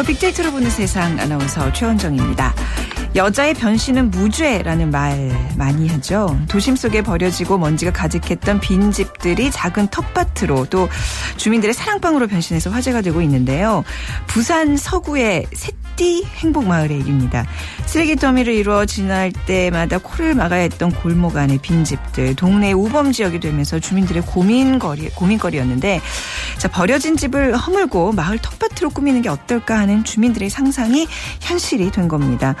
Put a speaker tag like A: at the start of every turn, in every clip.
A: 안녕하세요. 빅데이터로 보는 세상 아나운서 최원정입니다. 여자의 변신은 무죄라는 말 많이 하죠. 도심 속에 버려지고 먼지가 가득했던 빈 집들이 작은 텃밭으로 또 주민들의 사랑방으로 변신해서 화제가 되고 있는데요. 부산 서구의 새 띠 행복마을의 일입니다. 쓰레기 더미를 이루어 지날 때마다 코를 막아야 했던 골목 안의 빈 집들, 동네 우범 지역이 되면서 주민들의 고민거리, 고민거리였는데 자, 버려진 집을 허물고 마을 텃밭으로 꾸미는 게 어떨까 하는 주민들의 상상이 현실이 된 겁니다.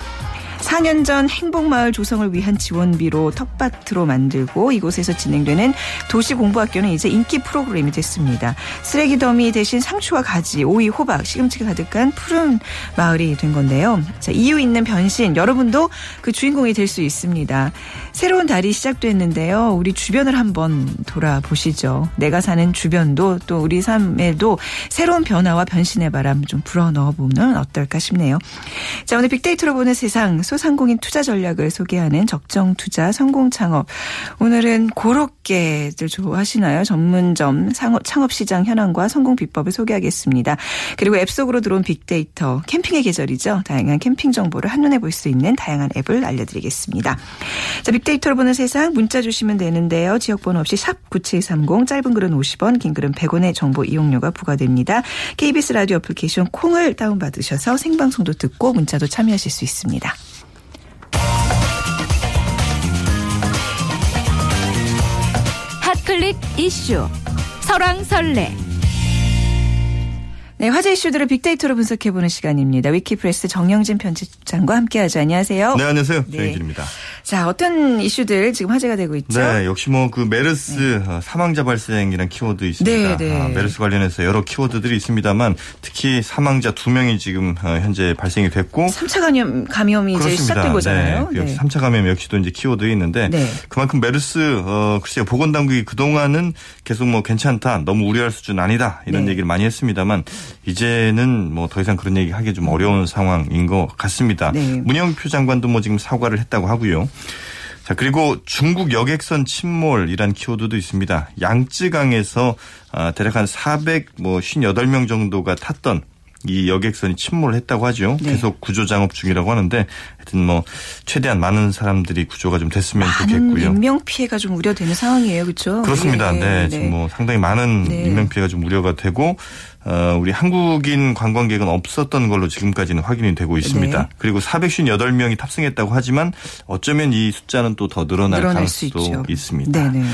A: 4년 전 행복마을 조성을 위한 지원비로 텃밭으로 만들고 이곳에서 진행되는 도시공부학교는 이제 인기 프로그램이 됐습니다. 쓰레기 더미 대신 상추와 가지, 오이, 호박, 시금치가 가득한 푸른 마을이 된 건데요. 자, 이유 있는 변신 여러분도 그 주인공이 될 수 있습니다. 새로운 달이 시작됐는데요. 우리 주변을 한번 돌아보시죠. 내가 사는 주변도 또 우리 삶에도 새로운 변화와 변신의 바람 좀 불어 넣어 보면 어떨까 싶네요. 자, 오늘 빅데이터로 보는 세상 소상공인 투자 전략을 소개하는 적정 투자 성공 창업. 오늘은 고로케들 좋아하시나요? 전문점 창업 시장 현황과 성공 비법을 소개하겠습니다. 그리고 앱 속으로 들어온 빅데이터 캠핑의 계절이죠. 다양한 캠핑 정보를 한눈에 볼 수 있는 다양한 앱을 알려드리겠습니다. 자, 빅데이터로 보는 세상 문자 주시면 되는데요. 지역번호 없이 샵 9730 짧은 글은 50원 긴 글은 100원의 정보 이용료가 부과됩니다. KBS 라디오 애플리케이션 콩을 다운받으셔서 생방송도 듣고 문자도 참여하실 수 있습니다. 클릭 이슈 설왕설래 네, 화제 이슈들을 빅데이터로 분석해보는 시간입니다. 위키프레스 정영진 편집장과 함께하죠. 안녕하세요.
B: 네, 안녕하세요. 네. 정영진입니다.
A: 자, 어떤 이슈들 지금 화제가 되고 있죠?
B: 네, 역시 뭐 그 메르스 네. 어, 사망자 발생이란 키워드 있습니다. 네, 네. 아, 메르스 관련해서 여러 키워드들이 있습니다만 특히 사망자 두 명이 지금 어, 현재 발생이 됐고
A: 3차 감염 감염이 그렇습니다. 이제 시작된 거잖아요.
B: 네, 역시 3차 감염 역시도 이제 키워드에 있는데 네. 그만큼 메르스 어 글쎄요 보건 당국이 그동안은 계속 뭐 괜찮다, 너무 우려할 수준 아니다 이런 네. 얘기를 많이 했습니다만 이제는 뭐 더 이상 그런 얘기 하기 좀 어려운 상황인 것 같습니다. 네. 문영표 장관도 뭐 지금 사과를 했다고 하고요. 자, 그리고 중국 여객선 침몰이란 키워드도 있습니다. 양쯔강에서 아, 대략 한 458명 정도가 탔던 이 여객선이 침몰을 했다고 하죠. 네. 계속 구조 작업 중이라고 하는데 하여튼 뭐 최대한 많은 사람들이 구조가 좀 됐으면 좋겠고요.
A: 인명 피해가 좀 우려되는 상황이에요, 그렇죠?
B: 그렇습니다. 네, 네. 지금 네. 뭐 상당히 많은 네. 인명 피해가 좀 우려가 되고 어, 우리 한국인 관광객은 없었던 걸로 지금까지는 확인이 되고 있습니다. 네. 그리고 458명이 탑승했다고 하지만 어쩌면 이 숫자는 또 더 늘어날 가능성도 있습니다. 네네.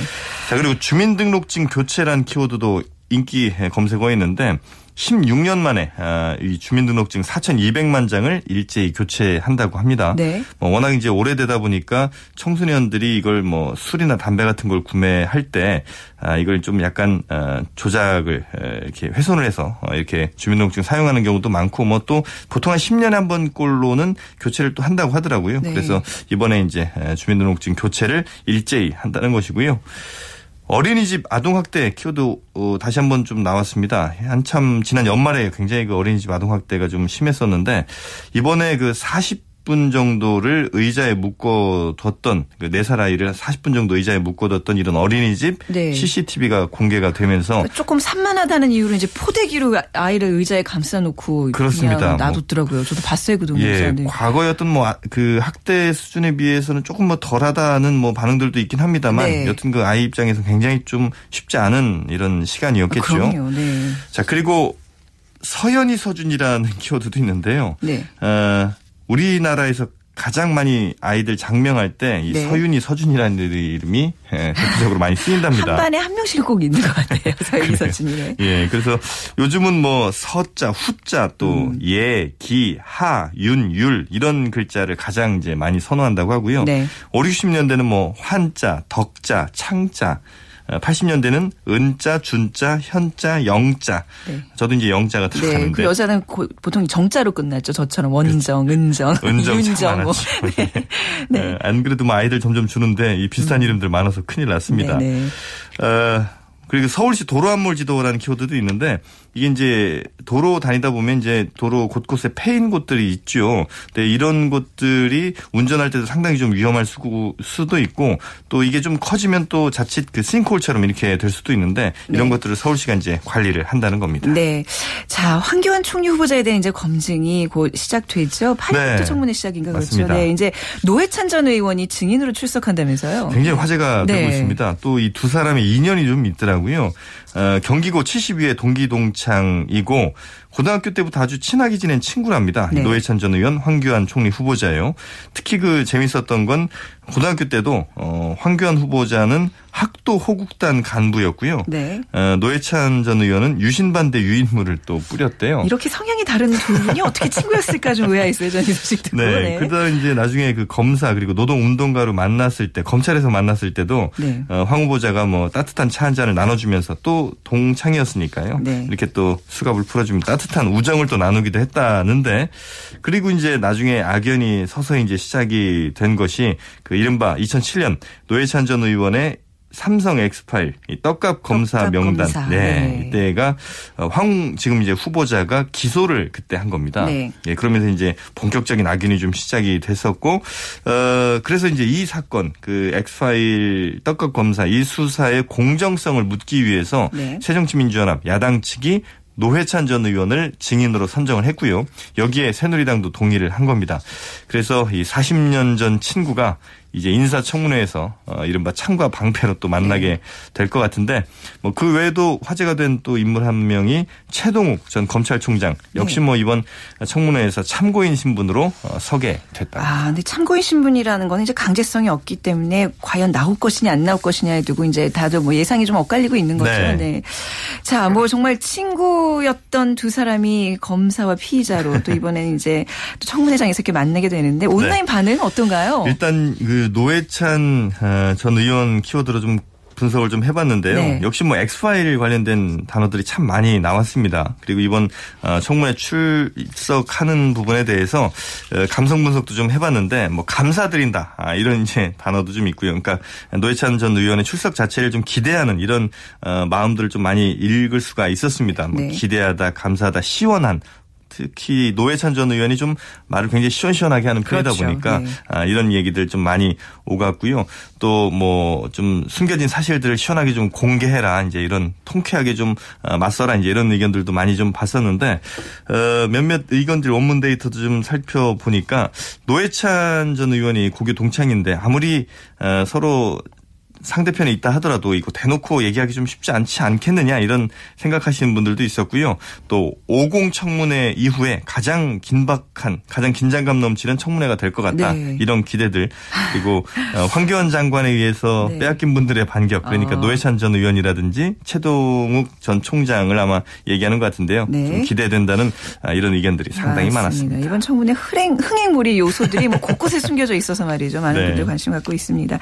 B: 자 그리고 주민등록증 교체란 키워드도 인기 검색어에 있는데 16년 만에 아, 이 주민등록증 4,200만 장을 일제히 교체한다고 합니다. 네. 뭐 워낙 이제 오래되다 보니까 청소년들이 이걸 뭐 술이나 담배 같은 걸 구매할 때 아, 이걸 좀 약간 아, 조작을 이렇게 훼손을 해서 어, 이렇게 주민등록증 사용하는 경우도 많고 뭐 또 보통 한 10년에 한 번 꼴로는 교체를 또 한다고 하더라고요. 네. 그래서 이번에 이제 주민등록증 교체를 일제히 한다는 것이고요. 어린이집 아동학대 키워드 어, 다시 한번 좀 나왔습니다. 한참 지난 연말에 굉장히 그 어린이집 아동학대가 좀 심했었는데 이번에 그 40. 40분 정도를 의자에 묶어뒀던 그 4살 아이를 40분 정도 의자에 묶어뒀던 이런 어린이집 네. CCTV가 공개가 되면서
A: 조금 산만하다는 이유로 이제 포대기로 아이를 의자에 감싸놓고 그렇습니다. 놔뒀더라고요. 저도 봤어요 그 동영상.
B: 예, 네. 과거였던 뭐 그 학대 수준에 비해서는 조금 뭐 덜하다는 뭐 반응들도 있긴 합니다만 네. 여튼 그 아이 입장에서 굉장히 좀 쉽지 않은 이런 시간이었겠죠. 아,
A: 그럼요. 네.
B: 자 그리고 서연이 서준이라는 키워드도 있는데요. 네. 어, 우리나라에서 가장 많이 아이들 장명할 때이 네. 서윤이 서준이라는 이름이 예, 대표적으로 많이 쓰인답니다.
A: 한 반에 한 명씩 꼭 있는 것 같아요. 서윤이 서준이.
B: 예, 그래서 요즘은 뭐 서자, 후자 또 음. 예, 기, 하, 윤, 율 이런 글자를 가장 이제 많이 선호한다고 하고요. 네. 5, 60년대는 뭐 환자, 덕자, 창자 80년대는 은자, 준자, 현자, 영자. 네. 저도 이제 영자가 네, 들어가는데. 네.
A: 그 여자는 고, 보통 정자로 끝났죠. 저처럼 원정, 그렇죠. 은정, 은정, 윤정. 뭐.
B: 네. 네. 네. 안 그래도 뭐 아이들 점점 주는데 이 비슷한 음. 이름들 많아서 큰일 났습니다. 네, 네. 어, 그리고 서울시 도로안몰지도라는 키워드도 있는데 이게 이제 도로 다니다 보면 이제 도로 곳곳에 패인 곳들이 있죠. 근데 이런 곳들이 운전할 때도 상당히 좀 위험할 수도 있고 또 이게 좀 커지면 또 자칫 그 싱크홀처럼 이렇게 될 수도 있는데 이런 네. 것들을 서울시가 이제 관리를 한다는 겁니다.
A: 네. 자, 황교안 총리 후보자에 대한 이제 검증이 곧 시작되죠. 8일부터 네. 청문회 시작인가 그렇죠. 맞습니다. 네. 이제 노회찬 전 의원이 증인으로 출석한다면서요.
B: 굉장히 화제가 네. 되고 있습니다. 또 이 두 사람의 인연이 좀 있더라고요. 어, 경기고 72회 동기동창이고 고등학교 때부터 아주 친하게 지낸 친구랍니다. 네. 노회찬 전 의원, 황교안 총리 후보자예요. 특히 그 재밌었던 건 고등학교 때도 어, 황교안 후보자는 학도 호국단 간부였고요. 네. 어, 노회찬 전 의원은 유신반대 유인물을 또 뿌렸대요.
A: 이렇게 성향이 다른 두 분이 어떻게 친구였을까 좀 의아했어요. 전 이 소식 듣고.
B: 네. 네. 그러다 이제 나중에 그 검사 그리고 노동운동가로 만났을 때 검찰에서 만났을 때도 네. 어, 황 후보자가 뭐 따뜻한 차 한 잔을 나눠주면서 또 동창이었으니까요. 네. 이렇게 또 수갑을 풀어주면 따뜻 한 우정을 또 나누기도 했다는데 그리고 이제 나중에 악연이 서서히 이제 시작이 된 것이 그 이른바 2007년 노회찬 전 의원의 삼성 엑스파일 떡값 검사 떡값 명단 검사. 네. 네. 이때가 어, 황 지금 이제 후보자가 기소를 그때 한 겁니다. 네. 예, 그러면서 이제 본격적인 악연이 좀 시작이 됐었고 어 그래서 이제 이 사건 그 엑스파일 떡값 검사 이 수사의 공정성을 묻기 위해서 네. 새정치민주연합 야당 측이 노회찬 전 의원을 증인으로 선정을 했고요. 여기에 새누리당도 동의를 한 겁니다. 그래서 이 40년 전 친구가 이제 인사청문회에서 어, 이른바 창과 방패로 또 만나게 네. 될것 같은데 뭐 그 외에도 화제가 된 또 인물 한 명이 최동욱 전 검찰총장 역시 네. 뭐 이번 청문회에서 참고인 신분으로 어, 서게 됐다.
A: 아, 근데 참고인 신분이라는 거는 이제 강제성이 없기 때문에 과연 나올 것이냐 안 나올 것이냐에 두고 이제 다들 뭐 예상이 좀 엇갈리고 있는 거죠. 네. 네. 자, 뭐 정말 친구였던 두 사람이 검사와 피의자로 또 이번에는 이제 또 청문회장에서 이렇게 만나게 되는데 온라인 네. 반응 어떤가요?
B: 일단 그 노회찬 어, 전 의원 키워드로 좀 분석을 좀 해봤는데요. 네. 역시 뭐 엑스파일 관련된 단어들이 참 많이 나왔습니다. 그리고 이번 어, 청문회 출석하는 부분에 대해서 어, 감성 분석도 좀 해봤는데 뭐 감사드린다 아, 이런 이제 단어도 좀 있고요. 그러니까 노회찬 전 의원의 출석 자체를 좀 기대하는 이런 마음들을 좀 많이 읽을 수가 있었습니다. 뭐 네. 기대하다, 감사하다, 시원한 특히 노회찬 전 의원이 좀 말을 굉장히 시원시원하게 하는 편이다 그렇죠. 보니까 네. 아, 이런 얘기들 좀 많이 오갔고요. 또 뭐 좀 숨겨진 사실들을 시원하게 좀 공개해라 이제 이런 통쾌하게 좀 아, 맞서라 이제 이런 의견들도 많이 좀 봤었는데 어, 몇몇 의견들 원문 데이터도 좀 살펴보니까 노회찬 전 의원이 고교 동창인데 아무리 어, 서로 상대편에 있다 하더라도 이거 대놓고 얘기하기 좀 쉽지 않지 않겠느냐 이런 생각하시는 분들도 있었고요. 또 50 청문회 이후에 가장 긴박한 가장 긴장감 넘치는 청문회가 될 것 같다. 네. 이런 기대들 그리고 어, 황교안 장관에 의해서 네. 빼앗긴 분들의 반격 그러니까 어. 노회찬 전 의원이라든지 최동욱 전 총장을 아마 얘기하는 것 같은데요. 네. 좀 기대된다는 아, 이런 의견들이 상당히 맞습니다. 많았습니다.
A: 이번 청문회 흥행, 흥행물이 요소들이 뭐 곳곳에 숨겨져 있어서 말이죠. 많은 네. 분들 관심 갖고 있습니다.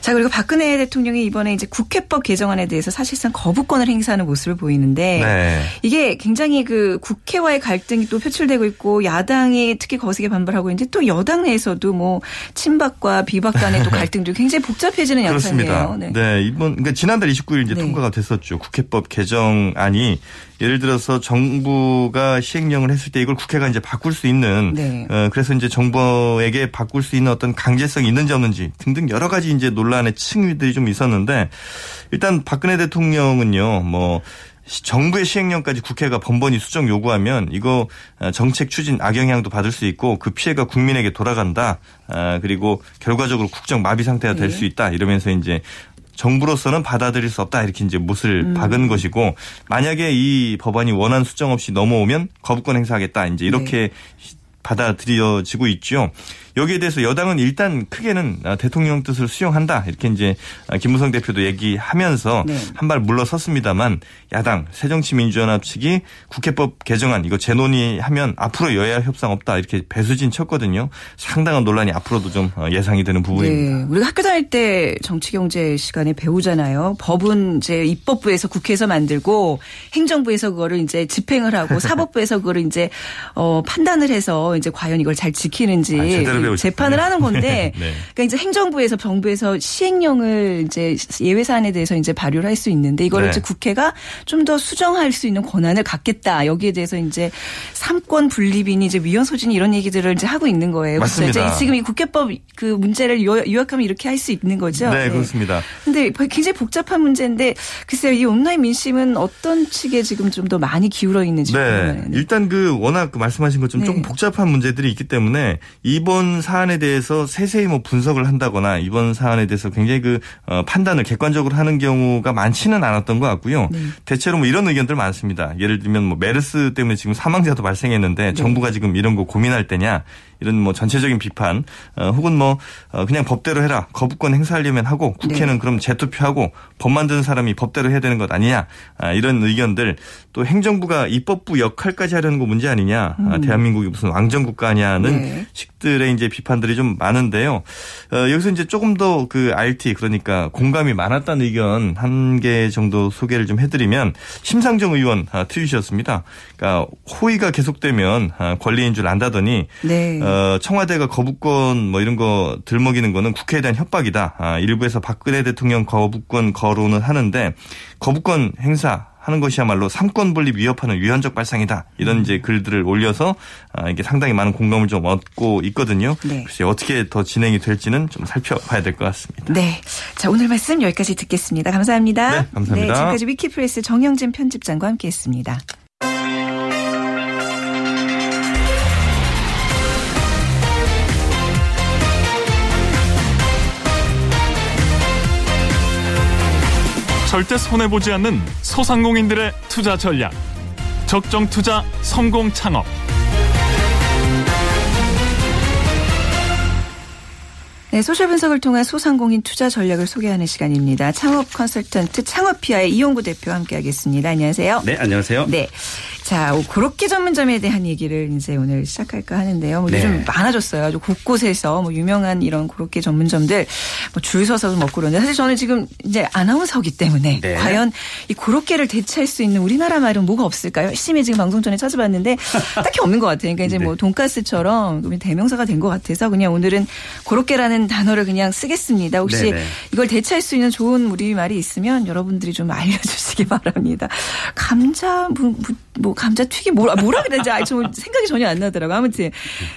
A: 자 그리고 박근혜 대통령이 이번에 이제 국회법 개정안에 대해서 사실상 거부권을 행사하는 모습을 보이는데 네. 이게 굉장히 그 국회와의 갈등이 또 표출되고 있고 야당이 특히 거세게 반발하고 있는데 또 여당 내에서도 뭐 친박과 비박 간의 또 갈등도 굉장히 복잡해지는 양상이에요.
B: 네. 네. 이번 그러니까 지난달 29일 이제 네. 통과가 됐었죠. 국회법 개정안이 예를 들어서 정부가 시행령을 했을 때 이걸 국회가 이제 바꿀 수 있는 네. 어, 그래서 이제 정부에게 바꿀 수 있는 어떤 강제성이 있는지 없는지 등등 여러 가지 이제 논란의 층위들이 좀 있었는데 일단 박근혜 대통령은요 뭐 정부의 시행령까지 국회가 번번이 수정 요구하면 이거 어, 정책 추진 악영향도 받을 수 있고 그 피해가 국민에게 돌아간다. 아, 그리고 결과적으로 국정 마비 상태가 될수 네. 있다. 이러면서 이제 정부로서는 받아들일 수 없다 이렇게 이제 못을 음. 박은 것이고 만약에 이 법안이 원한 수정 없이 넘어오면 거부권 행사하겠다 이제 이렇게 네. 받아들여지고 있죠. 여기에 대해서 여당은 일단 크게는 대통령 뜻을 수용한다 이렇게 이제 김무성 대표도 얘기하면서 네. 한발 물러섰습니다만 야당 새정치민주연합 측이 국회법 개정안 이거 재논의하면 앞으로 여야 협상 없다 이렇게 배수진 쳤거든요. 상당한 논란이 앞으로도 좀 어, 예상이 되는 부분입니다. 네.
A: 우리가 학교 다닐 때 정치경제 시간에 배우잖아요. 법은 이제 입법부에서 국회에서 만들고 행정부에서 그거를 이제 집행을 하고 사법부에서 그거를 이제 어 판단을 해서 이제 과연 이걸 잘 지키는지 아, 재판을 하는 건데 네. 그러니까 이제 행정부에서 정부에서 시행령을 이제 예외 사안에 대해서 이제 발효를 할 수 있는데 이거를 네. 이제 국회가 좀 더 수정할 수 있는 권한을 갖겠다. 여기에 대해서 이제 삼권 분립이니 이제 위헌 소진이 이런 얘기들을 이제 하고 있는 거예요.
B: 맞습니다.
A: 지금 이 국회법 그 문제를 요약하면 이렇게 할 수 있는 거죠.
B: 네, 네. 그렇습니다.
A: 근데 굉장히 복잡한 문제인데 글쎄요, 이 온라인 민심은 어떤 측에 지금 좀 더 많이 기울어 있는지.
B: 네. 일단 그 워낙 그 말씀하신 것처럼 네. 조금 복잡한 문제들이 있기 때문에 이번 사안에 대해서 세세히 뭐 분석을 한다거나 이번 사안에 대해서 굉장히 그 어, 판단을 객관적으로 하는 경우가 많지는 않았던 것 같고요. 네. 대체로 뭐 이런 의견들 많습니다. 예를 들면 뭐 메르스 때문에 지금 사망자도 발생했는데 네. 정부가 지금 이런 거 고민할 때냐 이런 뭐 전체적인 비판 어, 혹은 뭐 어, 그냥 법대로 해라 거부권 행사하려면 하고 국회는 네. 그럼 재투표하고 법 만드는 사람이 법대로 해야 되는 것 아니냐 아, 이런 의견들 또 행정부가 입법부 역할까지 하려는 거 문제 아니냐 아, 음. 대한민국이 무슨 왕정 국가 아니냐는 네. 식들의 이제 비판들이 좀 많은데요 어, 여기서 이제 조금 더 그 RT 그러니까 공감이 많았다는 의견 한 개 정도 소개를 좀 해드리면 심상정 의원 아, 트윗이었습니다. 그러니까 호의가 계속되면 아, 권리인 줄 안다더니 네. 어, 청와대가 거부권 뭐 이런 거 들먹이는 거는 국회에 대한 협박이다. 아, 일부에서 박근혜 대통령 거부권 거론을 하는데 거부권 행사 하는 것이야말로 삼권 분립 위협하는 위헌적 발상이다. 이런 이제 글들을 올려서 아, 이게 상당히 많은 공감을 좀 얻고 있거든요. 네. 글쎄 어떻게 더 진행이 될지는 좀 살펴봐야 될 것 같습니다.
A: 네. 자, 오늘 말씀 여기까지 듣겠습니다. 감사합니다.
B: 네, 감사합니다. 네,
A: 지금까지 위키프레스 정영진 편집장과 함께 했습니다.
C: 절대 손해보지 않는 소상공인들의 투자 전략. 적정 투자 성공 창업.
A: 네, 소셜 분석을 통한 소상공인 투자 전략을 소개하는 시간입니다. 창업 컨설턴트 창업피아의 이용구 대표와 함께하겠습니다. 안녕하세요.
D: 네, 안녕하세요.
A: 네. 자, 고로케 전문점에 대한 얘기를 이제 오늘 시작할까 하는데요. 뭐 네. 요즘 많아졌어요. 아주 곳곳에서 뭐 유명한 이런 고로케 전문점들 뭐 줄 서서 먹고 그러는데 사실 저는 지금 이제 아나운서기 때문에 네. 과연 이 고로케를 대체할 수 있는 우리나라 말은 뭐가 없을까요? 열심히 지금 방송 전에 찾아봤는데 딱히 없는 것 같아요. 그러니까 이제 네. 뭐 돈가스처럼 대명사가 된 것 같아서 그냥 오늘은 고로케라는 단어를 그냥 쓰겠습니다. 혹시 네네. 이걸 대체할 수 있는 좋은 우리말이 있으면 여러분들이 좀 알려주시기 바랍니다. 감자 뭐, 뭐 감자 튀김 뭐라 뭐라 그래야지 아, 저 생각이 전혀 안 나더라고. 아무튼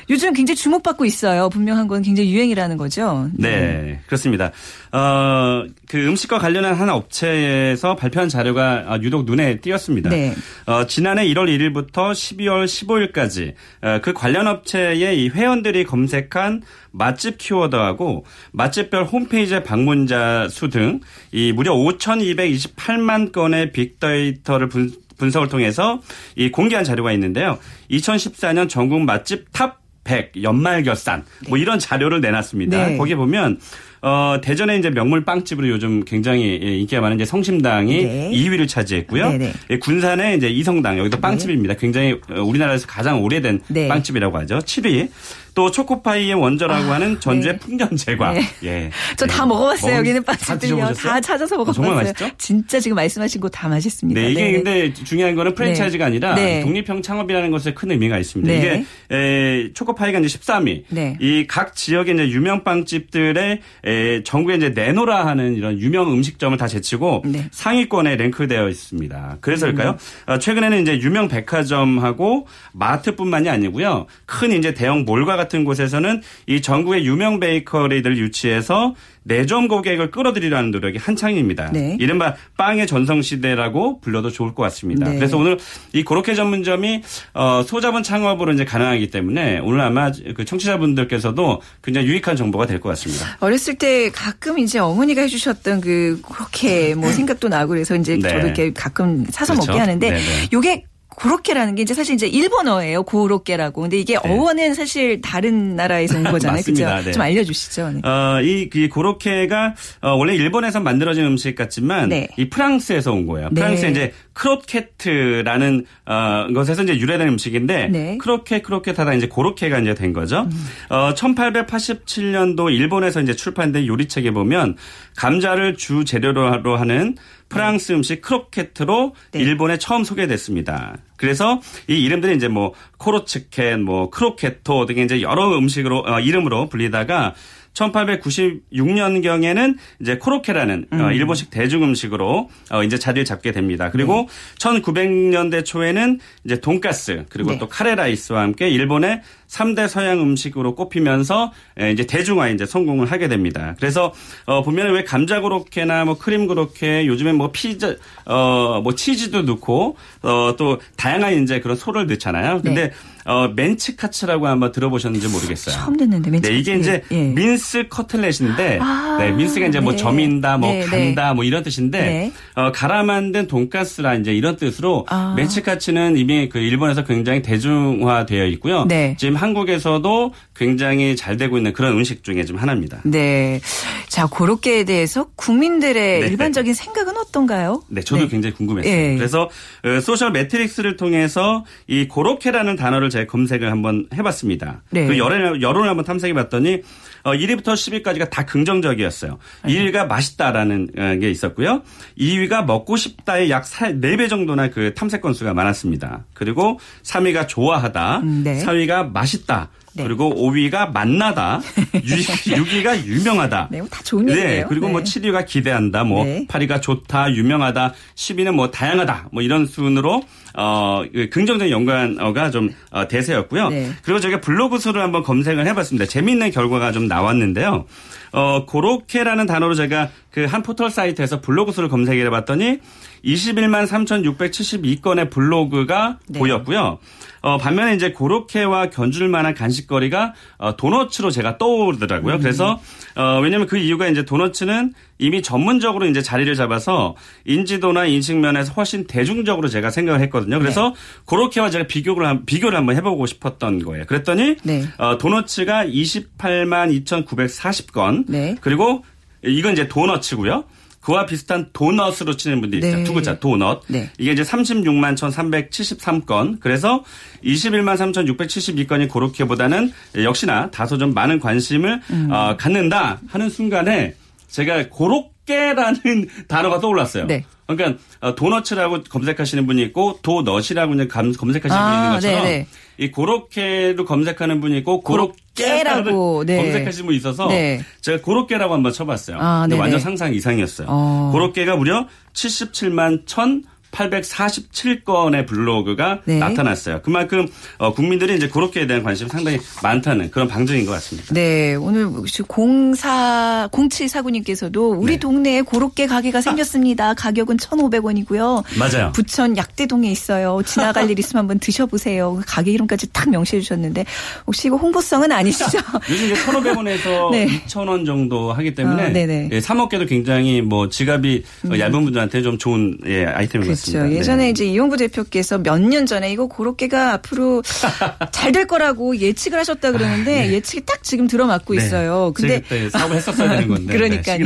A: 요즘 굉장히 주목받고 있어요. 분명한 건 굉장히 유행이라는 거죠.
D: 네, 네 그렇습니다. 어, 그 음식과 관련한 한 업체에서 발표한 자료가 아, 유독 눈에 띄었습니다. 네. 어, 지난해 1월 1일부터 12월 15일까지 어, 그 관련 업체의 이 회원들이 검색한 맛집 키워드하고 맛집별 홈페이지 방문자 수 등 이 무려 5,228만 건의 빅데이터를 분, 분석을 통해서 이 공개한 자료가 있는데요. 2014년 전국 맛집 top 100 연말 결산 뭐 네. 이런 자료를 내놨습니다. 네. 거기에 보면 어, 대전에 이제 명물 빵집으로 요즘 굉장히 예, 인기가 많은 이제 성심당이 네. 2위를 차지했고요. 네, 네. 예, 군산에 이제 이성당 여기도 네. 빵집입니다. 굉장히 어, 우리나라에서 가장 오래된 네. 빵집이라고 하죠. 7위. 또 초코파이의 원조라고 아, 하는 전주의 네. 풍년제과. 네. 예.
A: 저다 네. 먹어봤어요. 여기는 빵집들요. 다 찾아서 먹어봤어요.
D: 정말 맛있죠?
A: 진짜 지금 말씀하신 거 다 맛있습니다.
D: 네, 이게 네. 근데 중요한 거는 프랜차이즈가 네. 아니라 네. 독립형 창업이라는 것에 큰 의미가 있습니다. 이게 에, 초코파이가 이제 13위. 이 각 지역의 이제 유명 빵집들의 에, 전국에 이제 내노라 하는 이런 유명 음식점을 다 제치고 상위권에 랭크되어 있습니다. 그래서일까요? 음. 어, 최근에는 이제 유명 백화점하고 마트뿐만이 아니고요. 큰 이제 대형 몰과 같은 곳에서는 이 전국의 유명 베이커리들 유치해서 내점 고객을 끌어들이라는 노력이 한창입니다. 네. 이른바 빵의 전성시대라고 불러도 좋을 것 같습니다. 네. 그래서 오늘 이 고로케 전문점이 어, 소자본 창업으로 이제 가능하기 때문에 오늘 아마 그 청취자분들께서도 굉장히 유익한 정보가 될 것 같습니다.
A: 어렸을 때 가끔 이제 어머니가 해주셨던 그 그렇게 뭐 생각도 나고 그래서 이제 네. 저도 이렇게 가끔 사서 그렇죠. 먹게 하는데 네네. 요게 고로케라는 게 이제 사실 이제 일본어예요. 고로케라고. 근데 이게 네. 어원은 사실 다른 나라에서 온 거잖아요. 그죠? 네. 좀 알려주시죠.
D: 네. 어, 이, 이 고로케가 어, 원래 일본에서 만들어진 음식 같지만 네. 이 프랑스에서 온 거예요. 프랑스에 네. 이제 크로켓라는 어, 것에서 이제 유래된 음식인데 네. 크로켓 크로켓 하다 이제 고로케가 이제 된 거죠. 음. 어, 1887년도 일본에서 이제 출판된 요리책에 보면 감자를 주 재료로 하는 프랑스 음식 크로켓으로 네. 일본에 처음 소개됐습니다. 그래서 이 이름들이 이제 뭐 코로츠켄, 뭐 크로케토 등의 이제 여러 음식으로 어, 이름으로 불리다가 1896년경에는 이제 코로케라는 어, 음. 일본식 대중 음식으로 어, 이제 자리를 잡게 됩니다. 그리고 네. 1900년대 초에는 이제 돈가스 그리고 네. 또 카레라이스와 함께 일본의 3대 서양 음식으로 꼽히면서 이제 대중화 이제 성공을 하게 됩니다. 그래서 어 보면 왜 감자 고로케나 뭐 크림 고로케 요즘에 뭐 피자 어뭐 치즈도 넣고 어 또 다양한 이제 그런 소를 넣잖아요. 근데 네. 어, 멘치카츠라고 한번 들어보셨는지 모르겠어요.
A: 처음 듣는데 멘치.
D: 네, 이게 이제 예. 민스 커틀렛인데, 아, 네, 민스가 이제 뭐 네. 점인다, 뭐 네, 네. 간다, 뭐 이런 뜻인데, 네. 어, 갈아 만든 돈가스라 이제 이런 뜻으로 아. 멘치카츠는 이미 그 일본에서 굉장히 대중화되어 있고요. 네. 지금 한국에서도 굉장히 잘 되고 있는 그런 음식 중에 좀 하나입니다.
A: 네. 자, 고로케에 대해서 국민들의 네. 일반적인 생각은 어떤가요?
D: 네, 저도 네. 굉장히 궁금했어요. 예. 그래서 어, 소셜 매트릭스를 통해서 이 고로케라는 단어를 제가 검색을 한번 해봤습니다. 네. 그 여론, 여론을 한번 탐색해봤더니 어, 1위부터 10위까지가 다 긍정적이었어요. 네. 1위가 맛있다라는 어, 게 있었고요. 2위가 먹고 싶다의 약 4배 정도나 그 탐색 건수가 많았습니다. 그리고 3위가 좋아하다, 음, 네. 4위가 맛있다, 네. 그리고 5위가 만나다, 6위가 유명하다.
A: 네, 뭐 다 좋은 얘기예요. 네,
D: 그리고 뭐 네. 뭐 7위가 기대한다, 뭐 네. 8위가 좋다, 유명하다, 10위는 뭐 다양하다, 뭐 이런 순으로 어그 긍정적인 연관어가 좀 어, 대세였고요. 네. 그리고 저희가 블로그 수를 한번 검색을 해봤습니다. 재미있는 결과가 좀 나왔는데요. 어 고로케라는 단어로 제가 그 한 포털 사이트에서 블로그 수를 검색해 봤더니 21만 3,672건의 블로그가 네. 보였고요. 어, 반면에 이제 고로케와 견줄 만한 간식거리가 어, 도너츠로 제가 떠오르더라고요. 음. 그래서 어, 왜냐면 그 이유가 이제 도너츠는 이미 전문적으로 이제 자리를 잡아서 인지도나 인식 면에서 훨씬 대중적으로 제가 생각을 했거든요. 그래서 네. 고로케와 제가 비교를 비교를 한번 해보고 싶었던 거예요. 그랬더니 네. 어, 도너츠가 28만 2,940건 네. 그리고 이건 이제 도너츠고요. 그와 비슷한 도넛으로 치는 분들이 있어요. 네. 두 글자 도넛. 네. 이게 이제 36만 1,373건. 그래서 21만 3,672건이 고로케보다는 역시나 다소 좀 많은 관심을 음. 어, 갖는다 하는 순간에 제가 고로케라는 단어가 떠올랐어요. 네. 그러니까 어, 도너츠라고 검색하시는 분이 있고 도넛이라고 검색하시는 아, 분이 있는 것처럼 네네. 이 고로케로 검색하는 분이 있고 고로케라고 네. 검색하시는 분이 있어서 네. 제가 고로케라고 한번 쳐봤어요. 아, 근데 완전 상상 이상이었어요. 어. 고로케가 무려 77만 1 847건의 블로그가 네. 나타났어요. 그만큼 어, 국민들이 이제 고로케에 대한 관심이 상당히 많다는 그런 방증인 것 같습니다.
A: 네, 오늘 공사 0749님께서도 우리 네. 동네에 고로케 가게가 생겼습니다. 가격은 1,500원이고요.
D: 맞아요.
A: 부천 약대동에 있어요. 지나갈 일 있으면 한번 드셔보세요. 가게 이름까지 딱 명시해 주셨는데 혹시 이거 홍보성은 아니시죠?
D: 요즘 이제 1,500원에서 네. 2,000원 정도 하기 때문에 아, 예, 사 먹게도 굉장히 뭐 지갑이 음. 얇은 분들한테 좀 좋은 예, 아이템인 것 같습니다.
A: 그렇죠. 네. 예전에 네. 이제 이용부 대표께서 몇 년 전에 이거 고로케가 앞으로 잘 될 거라고 예측을 하셨다 그러는데 아, 네. 예측이 딱 지금 들어맞고 네. 있어요.
D: 근데 사업을 했었어야 되는 건데
A: 그러니까
D: 네,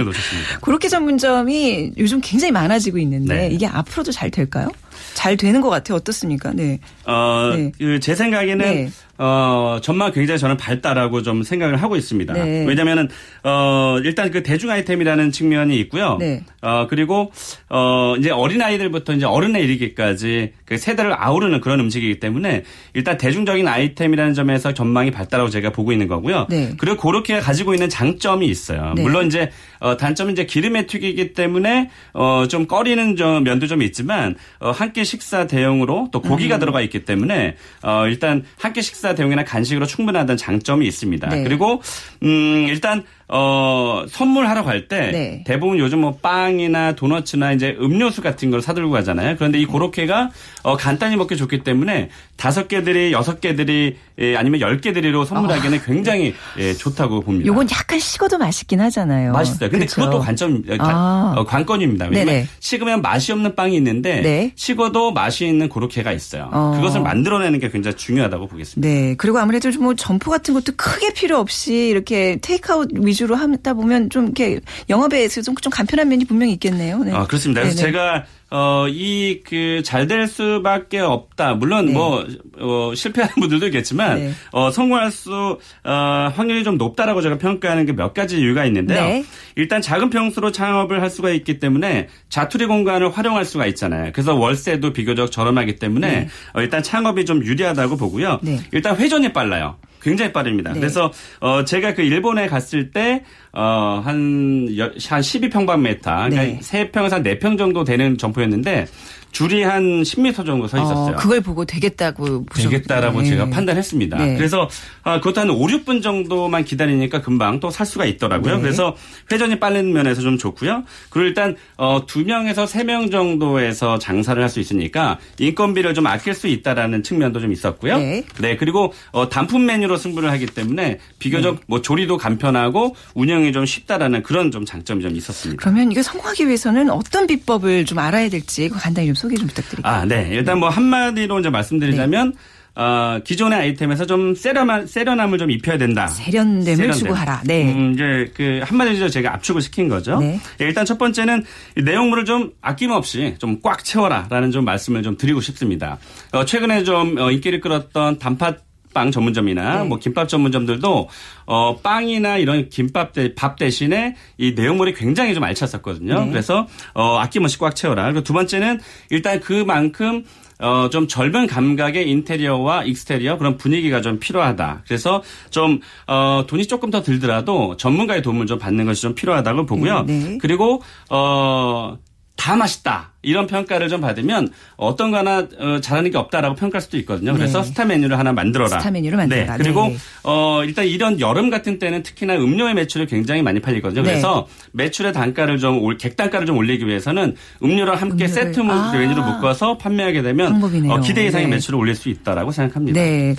A: 고로케 전문점이 요즘 굉장히 많아지고 있는데 네. 이게 앞으로도 잘 될까요? 잘 되는 것 같아요. 어떻습니까? 네.
D: 어, 네. 그제 생각에는 네. 어, 전망 굉장히 저는 밝다라고 좀 생각을 하고 있습니다. 네. 왜냐면은, 어, 일단 그 대중 아이템이라는 측면이 있고요. 네. 어, 그리고, 어, 이제 어린아이들부터 이제 어른에 이르기까지 그 세대를 아우르는 그런 음식이기 때문에 일단 대중적인 아이템이라는 점에서 전망이 밝다라고 제가 보고 있는 거고요. 네. 그리고 고로케가 가지고 있는 장점이 있어요. 네. 물론 이제, 어, 단점은 이제 기름에 튀기기 때문에, 어, 좀 꺼리는 점, 면도 좀 있지만, 어, 한 끼 식사 대용으로 또 고기가 음. 들어가 있기 때문에, 어, 일단 한 끼 식사 식사 대용이나 간식으로 충분하다는 장점이 있습니다. 네. 그리고 음 일단 어, 선물하러 갈때 네. 대부분 요즘 뭐 빵이나 도너츠나 이제 음료수 같은 걸 사들고 가잖아요. 그런데 이 고로케가 어, 간단히 먹기 좋기 때문에 다섯 개들이 여섯 개들이 예, 아니면 열 개들이로 선물하기는 어. 굉장히 예, 좋다고 봅니다.
A: 요건 약간 식어도 맛있긴 하잖아요.
D: 맛있어요. 근데 그쵸? 그것도 관점 아. 어, 관건입니다. 왜냐면 네네. 식으면 맛이 없는 빵이 있는데 네. 식어도 맛이 있는 고로케가 있어요. 어. 그것을 만들어내는 게 굉장히 중요하다고 보겠습니다.
A: 네. 그리고 아무래도 뭐 점포 같은 것도 크게 필요 없이 이렇게 테이크아웃 위주 위주로 하다 보면 좀 이렇게 영업에 좀, 좀 간편한 면이 분명히 있겠네요. 네.
D: 아, 그렇습니다. 그래서 네네. 제가 어, 이, 그, 잘 될 수밖에 없다. 물론 네. 뭐, 어, 실패하는 분들도 있겠지만, 네. 어, 성공할 수, 어, 확률이 좀 높다라고 제가 평가하는 게 몇 가지 이유가 있는데요. 네. 일단 작은 평수로 창업을 할 수가 있기 때문에 자투리 공간을 활용할 수가 있잖아요. 그래서 월세도 비교적 저렴하기 때문에 네. 어, 일단 창업이 좀 유리하다고 보고요. 네. 일단 회전이 빨라요. 굉장히 빠릅니다. 네. 그래서 어 제가 그 일본에 갔을 때 어, 한, 한 12평방미터, 그러니까 네. 3평에서 4평 정도 되는 점포였는데 줄이 한 10m 정도 서 있었어요.
A: 어, 그걸 보고 되겠다고
D: 되겠다라고 네. 제가 판단했습니다. 네. 그래서 아, 그것도 한 5, 6분 정도만 기다리니까 금방 또 살 수가 있더라고요. 네. 그래서 회전이 빠른 면에서 좀 좋고요. 그리고 일단 어, 2명에서 3명 정도에서 장사를 할 수 있으니까 인건비를 좀 아낄 수 있다라는 측면도 좀 있었고요. 네. 네 그리고 어, 단품 메뉴로 승부를 하기 때문에 비교적 네. 뭐 조리도 간편하고 운영이 좀 쉽다라는 그런 좀 장점이 좀 있었습니다.
A: 그러면 이게 성공하기 위해서는 어떤 비법을 좀 알아야 될지 간단히 좀 소개 좀 부탁드릴게요.
D: 아, 네. 일단 뭐 한마디로 이제 말씀드리자면 네. 어, 기존의 아이템에서 좀 세련함, 세련함을 좀 입혀야 된다.
A: 세련됨을 세련됨. 추구하라. 네.
D: 음, 이제 그 한마디로 제가 압축을 시킨 거죠. 네. 예, 일단 첫 번째는 내용물을 좀 아낌없이 좀 꽉 채워라라는 좀 말씀을 좀 드리고 싶습니다. 어, 최근에 좀 어, 인기를 끌었던 단팥 빵 전문점이나 네. 뭐 김밥 전문점들도 어 빵이나 이런 김밥 대, 밥 대신에 이 내용물이 굉장히 좀 알찼었거든요. 네. 그래서 어 아낌없이 꽉 채워라. 그리고 두 번째는 일단 그만큼 어, 좀 젊은 감각의 인테리어와 exterior 그런 분위기가 좀 필요하다. 그래서 좀, 어, 돈이 조금 더 들더라도 전문가의 도움을 좀 받는 것이 좀 필요하다고 보고요. 네, 네. 그리고, 어, 다 맛있다. 이런 평가를 좀 받으면 어떤 거나 어, 잘하는 게 없다라고 평가할 수도 있거든요. 그래서 네. 스타 메뉴를 하나 만들어라.
A: 스타 메뉴를 만들어라.
D: 네. 그리고 네. 어, 일단 이런 여름 같은 때는 특히나 음료의 매출이 굉장히 많이 팔리거든요. 네. 그래서 매출의 단가를 좀 객단가를 좀 올리기 위해서는 음료랑 함께 음료를. 세트 아. 메뉴로 묶어서 판매하게 되면 어, 기대 이상의 네. 매출을 올릴 수 있다라고 생각합니다.
A: 네.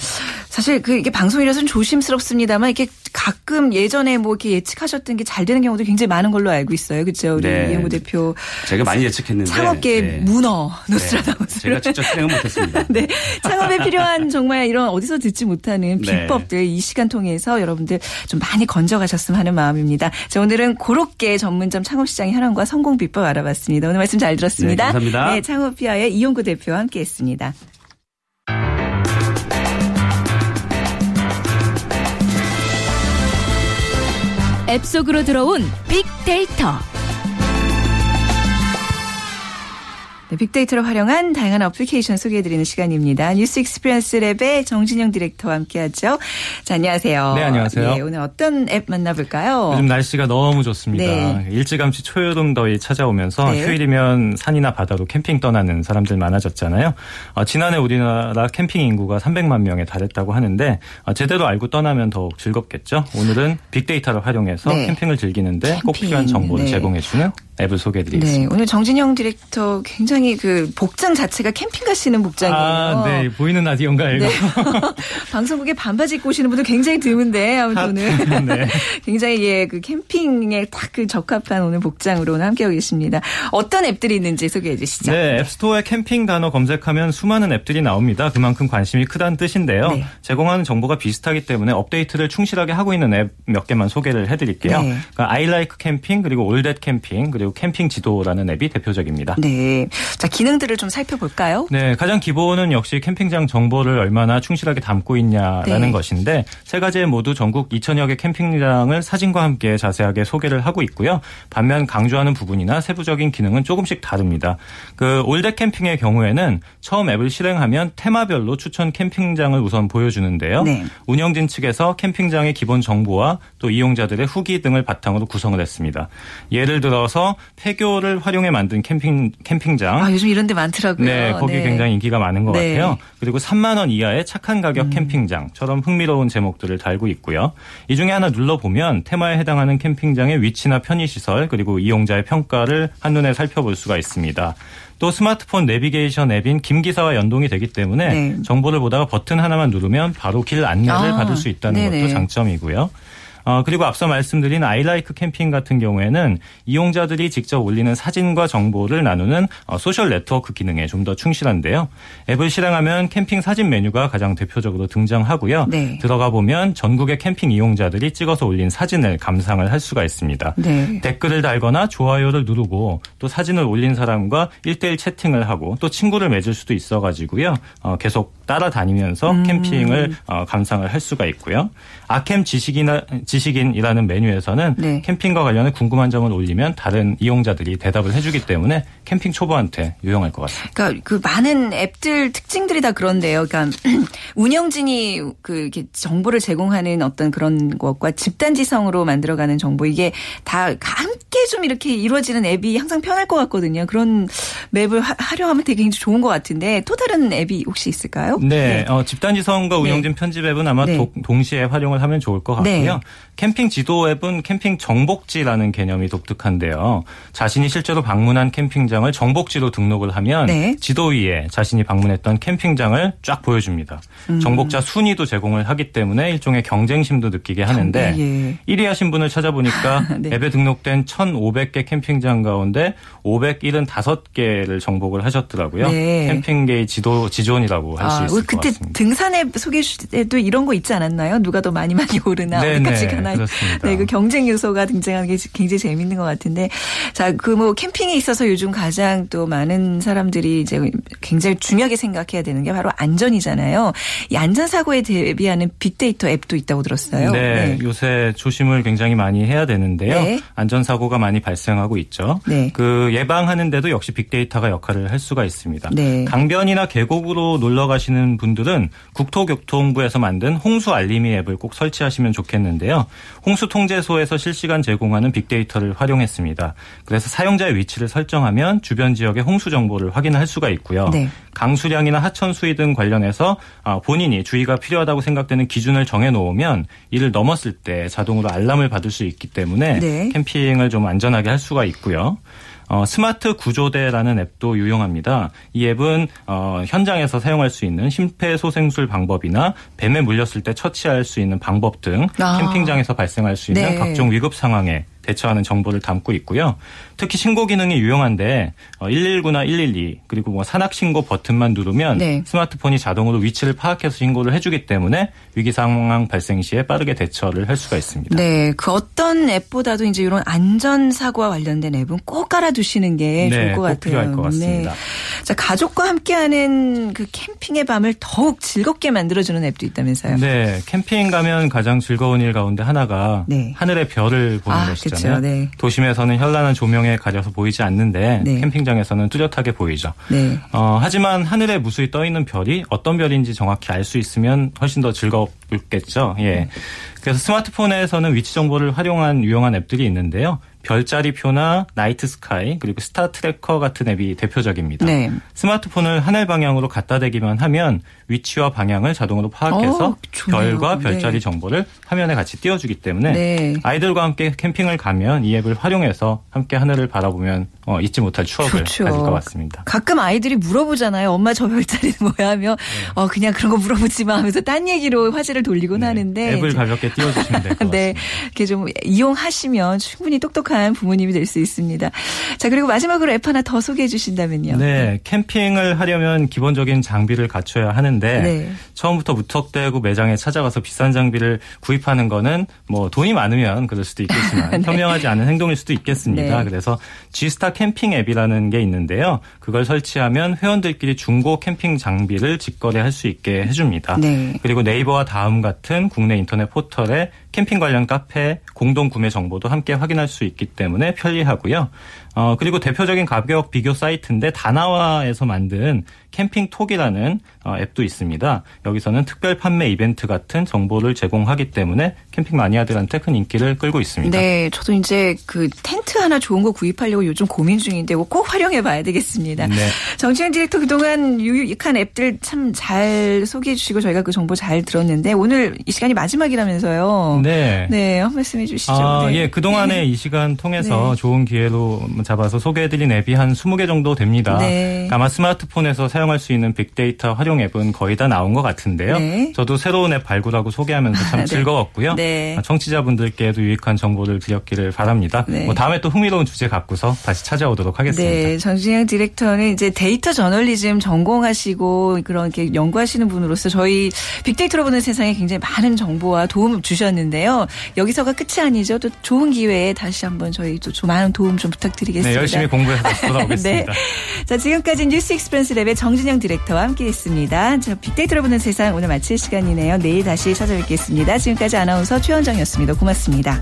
A: 사실 그 이게 방송이라서 는 조심스럽습니다만 이렇게 가끔 예전에 뭐 이렇게 예측하셨던 게 잘 되는 경우도 굉장히 많은 걸로 알고 있어요. 그렇죠? 우리 네. 이영우 대표.
D: 제가 많이 예측했는데
A: 창업계 네. 문어 노스라다무스.
D: 네. 제가 직접 실행은 못했습니다.
A: 네. 창업에 필요한 정말 이런 어디서 듣지 못하는 네. 비법들 이 시간 통해서 여러분들 좀 많이 건져가셨으면 하는 마음입니다. 자, 오늘은 고로케 전문점 창업시장의 현황과 성공 비법 알아봤습니다. 오늘 말씀 잘 들었습니다.
D: 네, 감사합니다. 네,
A: 창업피아의 이용구 대표와 함께했습니다.
E: 앱 속으로 들어온 빅데이터.
A: 네, 빅데이터를 활용한 다양한 어플리케이션 소개해드리는 시간입니다. News Experience Lab의 정진영 디렉터와 함께하죠. 자, 안녕하세요.
F: 네, 안녕하세요.
A: 네, 오늘 어떤 앱 만나볼까요?
F: 요즘 날씨가 너무 좋습니다. 네. 일찌감치 초여름 더위 찾아오면서 네. 휴일이면 산이나 바다로 캠핑 떠나는 사람들 많아졌잖아요. 어, 지난해 우리나라 캠핑 인구가 300만 명에 달했다고 하는데 어, 제대로 알고 떠나면 더욱 즐겁겠죠. 오늘은 빅데이터를 활용해서 네. 캠핑을 즐기는데 캠핑. 꼭 필요한 정보를 네. 제공해주는 앱을 소개해드리겠습니다.
A: 네, 오늘 정진영 디렉터 굉장히 그 복장 자체가 캠핑 가시는 복장이에요.
F: 아, 네, 보이는 라디오인가 이거. 네.
A: 방송국에 반바지 입고 오시는 분들 굉장히 드문데 아무튼 오늘 네. 굉장히 예, 그 캠핑에 딱 그 적합한 오늘 복장으로 오늘 함께하고 계십니다. 어떤 앱들이 있는지 소개해 주시죠.
F: 네, 앱스토어에 캠핑 단어 검색하면 수많은 앱들이 나옵니다. 그만큼 관심이 크다는 뜻인데요. 네. 제공하는 정보가 비슷하기 때문에 업데이트를 충실하게 하고 있는 앱 몇 개만 소개를 해드릴게요. 네. 그러니까 I Like 캠핑 그리고 All That 캠핑 그리고 캠핑 지도라는 앱이 대표적입니다.
A: 네. 자, 기능들을 좀 살펴볼까요?
F: 네. 가장 기본은 역시 캠핑장 정보를 얼마나 충실하게 담고 있냐라는 네. 것인데 세 가지 모두 전국 2천여 개 캠핑장을 사진과 함께 자세하게 소개를 하고 있고요. 반면 강조하는 부분이나 세부적인 기능은 조금씩 다릅니다. 그 올댓 캠핑의 경우에는 처음 앱을 실행하면 테마별로 추천 캠핑장을 우선 보여주는데요. 네. 운영진 측에서 캠핑장의 기본 정보와 또 이용자들의 후기 등을 바탕으로 구성을 했습니다. 예를 들어서 폐교를 활용해 만든 캠핑 캠핑장.
A: 아, 요즘 이런 데 많더라고요.
F: 네, 거기 네. 굉장히 인기가 많은 것 네. 같아요. 그리고 3만 원 이하의 착한 가격 음. 캠핑장처럼 흥미로운 제목들을 달고 있고요. 이 중에 하나 눌러 보면 테마에 해당하는 캠핑장의 위치나 편의 시설 그리고 이용자의 평가를 한눈에 살펴볼 수가 있습니다. 또 스마트폰 내비게이션 앱인 김기사와 연동이 되기 때문에 네. 정보를 보다가 버튼 하나만 누르면 바로 길 안내를 아, 받을 수 있다는 네네. 것도 장점이고요. 어, 그리고 앞서 말씀드린 I Like 캠핑 같은 경우에는 이용자들이 직접 올리는 사진과 정보를 나누는 어, social network 기능에 좀 더 충실한데요. 앱을 실행하면 캠핑 사진 메뉴가 가장 대표적으로 등장하고요. 네. 들어가 보면 전국의 캠핑 이용자들이 찍어서 올린 사진을 감상을 할 수가 있습니다. 네. 댓글을 달거나 좋아요를 누르고 또 사진을 올린 사람과 1대1 채팅을 하고 또 친구를 맺을 수도 있어가지고요. 어, 계속 따라다니면서 음. 캠핑을 어, 감상을 할 수가 있고요. 아캠 지식이나 지식인이라는 메뉴에서는 네. 캠핑과 관련해 궁금한 점을 올리면 다른 이용자들이 대답을 해주기 때문에 캠핑 초보한테 유용할 것 같습니다.
A: 그러니까 그 많은 앱들 특징들이 다 그런데요. 그러니까 운영진이 그 정보를 제공하는 어떤 그런 것과 집단지성으로 만들어가는 정보 이게 다 함께 좀 이렇게 이루어지는 앱이 항상 편할 것 같거든요. 그런 맵을 하, 려 하면 되게 좋은 것 같은데 또 다른 앱이 혹시 있을까요?
F: 네, 네. 어, 집단지성과 운영진 네. 편집 앱은 아마 네. 도, 동시에 활용을 하면 좋을 것 네. 같고요. 캠핑 지도 앱은 캠핑 정복지라는 개념이 독특한데요. 자신이 실제로 방문한 캠핑장을 정복지로 등록을 하면 네. 지도 위에 자신이 방문했던 캠핑장을 쫙 보여줍니다. 음. 정복자 순위도 제공을 하기 때문에 일종의 경쟁심도 느끼게 하는데 예. 1위 하신 분을 찾아보니까 네. 앱에 등록된 1,500개 캠핑장 가운데 575개를 정복을 하셨더라고요. 네. 캠핑계의 지도 지존이라고 할수 아, 있을 것 같습니다.
A: 그때 등산에 소개해 주실 때도 이런 거 있지 않았나요? 누가 더 많이 많이 오르나 네, 어디까지 네, 가나. 그렇습니다. 네, 그 경쟁 요소가 등장하는 게 굉장히 재밌는 것 같은데 자, 그 뭐 캠핑에 있어서 요즘 가장 또 많은 사람들이 이제 굉장히 중요하게 생각해야 되는 게 바로 안전이잖아요. 이 안전 사고에 대비하는 빅데이터 앱도 있다고 들었어요.
F: 네, 네. 요새 조심을 굉장히 많이 해야 되는데요. 네. 안전 사고가 많이 발생하고 있죠. 네. 그 예방하는데도 역시 빅데이터가 역할을 할 수가 있습니다. 네. 강변이나 계곡으로 놀러 가시는 분들은 국토교통부에서 만든 홍수 알림이 앱을 꼭 설치하시면 좋겠는데요. 홍수 통제소에서 실시간 제공하는 빅데이터를 활용했습니다. 그래서 사용자의 위치를 설정하면 주변 지역의 홍수 정보를 확인할 수가 있고요. 네. 강수량이나 하천 수위 등 관련해서 아, 본인이 주의가 필요하다고 생각되는 기준을 정해 놓으면 이를 넘었을 때 자동으로 알람을 받을 수 있기 때문에 네. 캠핑을 좀 안전하게 할 수가 있고요. 어, 스마트 구조대라는 앱도 유용합니다. 이 앱은 어, 현장에서 사용할 수 있는 심폐소생술 방법이나 뱀에 물렸을 때 처치할 수 있는 방법 등 아. 캠핑장에서 발생할 수 있는 네. 각종 위급 상황에 대처하는 정보를 담고 있고요. 특히 신고 기능이 유용한데 119나 어, 112 그리고 뭐 산악 신고 버튼만 누르면 네. 스마트폰이 자동으로 위치를 파악해서 신고를 해주기 때문에 위기 상황 발생 시에 빠르게 대처를 할 수가 있습니다.
A: 네, 그 어떤 앱보다도 이제 이런 안전 사고와 관련된 앱은 꼭 깔아두시는 게 네, 좋을 것 같아요.
F: 필요할 것 같습니다. 네.
A: 자, 가족과 함께하는 그 캠핑의 밤을 더욱 즐겁게 만들어주는 앱도 있다면서요?
F: 네, 캠핑 가면 가장 즐거운 일 가운데 하나가 네. 하늘의 별을 보는 아, 것이잖아요. 네. 도심에서는 현란한 조명에 가려서 보이지 않는데 네. 캠핑장에서는 뚜렷하게 보이죠. 네. 어, 하지만 하늘에 무수히 떠 있는 별이 어떤 별인지 정확히 알 수 있으면 훨씬 더 즐겁겠죠. 예. 그래서 스마트폰에서는 위치 정보를 활용한 유용한 앱들이 있는데요. 별자리표나 Night Sky 그리고 Star Tracker 같은 앱이 대표적입니다. 네. 스마트폰을 하늘 방향으로 갖다 대기만 하면 위치와 방향을 자동으로 파악해서 어, 별과 네. 별자리 네. 정보를 화면에 같이 띄워주기 때문에 네. 아이들과 함께 캠핑을 가면 이 앱을 활용해서 함께 하늘을 바라보면 어, 잊지 못할 추억을 좋죠. 가질 것 같습니다.
A: 가끔 아이들이 물어보잖아요. 엄마 저 별자리는 뭐야 하며 네. 어, 그냥 그런 거 물어보지 마 하면서 딴 얘기로 화제를 돌리곤 네. 하는데
F: 앱을 가볍게 띄워주시면 될 것 같습니다. 네,
A: 이렇게 좀 이용하시면 충분히 똑똑한 부모님이 될 수 있습니다. 자 그리고 마지막으로 앱 하나 더 소개해 주신다면요.
F: 네, 캠핑을 하려면 기본적인 장비를 갖춰야 하는데 네. 처음부터 무턱대고 매장에 찾아가서 비싼 장비를 구입하는 거는 뭐 돈이 많으면 그럴 수도 있겠지만 네. 현명하지 않은 행동일 수도 있겠습니다. 네. 그래서 G스타 캠핑 앱이라는 게 있는데요. 그걸 설치하면 회원들끼리 중고 캠핑 장비를 직거래할 수 있게 해줍니다. 네. 그리고 네이버와 다음 같은 국내 인터넷 포털에 캠핑 관련 카페 공동 구매 정보도 함께 확인할 수 있기 때문에 편리하고요. 어, 그리고 대표적인 가격 비교 사이트인데 다나와에서 만든 캠핑톡이라는 어, 앱도 있습니다. 여기서는 특별 판매 이벤트 같은 정보를 제공하기 때문에 캠핑 마니아들한테 큰 인기를 끌고 있습니다.
A: 네, 저도 이제 그 텐트 하나 좋은 거 구입하려고 요즘 고민 중인데 꼭 활용해 봐야 되겠습니다. 네. 정치현 디렉터 그동안 유익한 앱들 참 잘 소개해 주시고 저희가 그 정보 잘 들었는데 오늘 이 시간이 마지막이라면서요. 네. 네, 한 말씀 해 주시죠.
F: 아, 네. 예, 그동안에 이 시간 통해서 네. 좋은 기회로 잡아서 소개해드린 앱이 한 20개 정도 됩니다. 네. 아마 스마트폰에서 사용할 수 있는 빅데이터 활용 앱은 거의 다 나온 것 같은데요. 네. 저도 새로운 앱 발굴하고 소개하면서 참 네. 즐거웠고요. 네. 청취자분들께도 유익한 정보를 드렸기를 바랍니다. 네. 뭐 다음에 또 흥미로운 주제 갖고서 다시 찾아오도록 하겠습니다. 네,
A: 정진영 디렉터는 이제 데이터 저널리즘 전공하시고 그런 게 연구하시는 분으로서 저희 빅데이터로 보는 세상에 굉장히 많은 정보와 도움을 주셨는데요. 여기서가 끝이 아니죠. 또 좋은 기회에 다시 한번 저희 또 많은 도움 좀 부탁드리겠습니다.
F: 네, 열심히 공부해서 다시 돌아오겠습니다. 네.
A: 자, 지금까지 News Express Lab의 정진영 디렉터와 함께했습니다. 자, 빅데이터로 보는 세상 오늘 마칠 시간이네요. 내일 다시 찾아뵙겠습니다. 지금까지 아나운서 최현정이었습니다. 고맙습니다.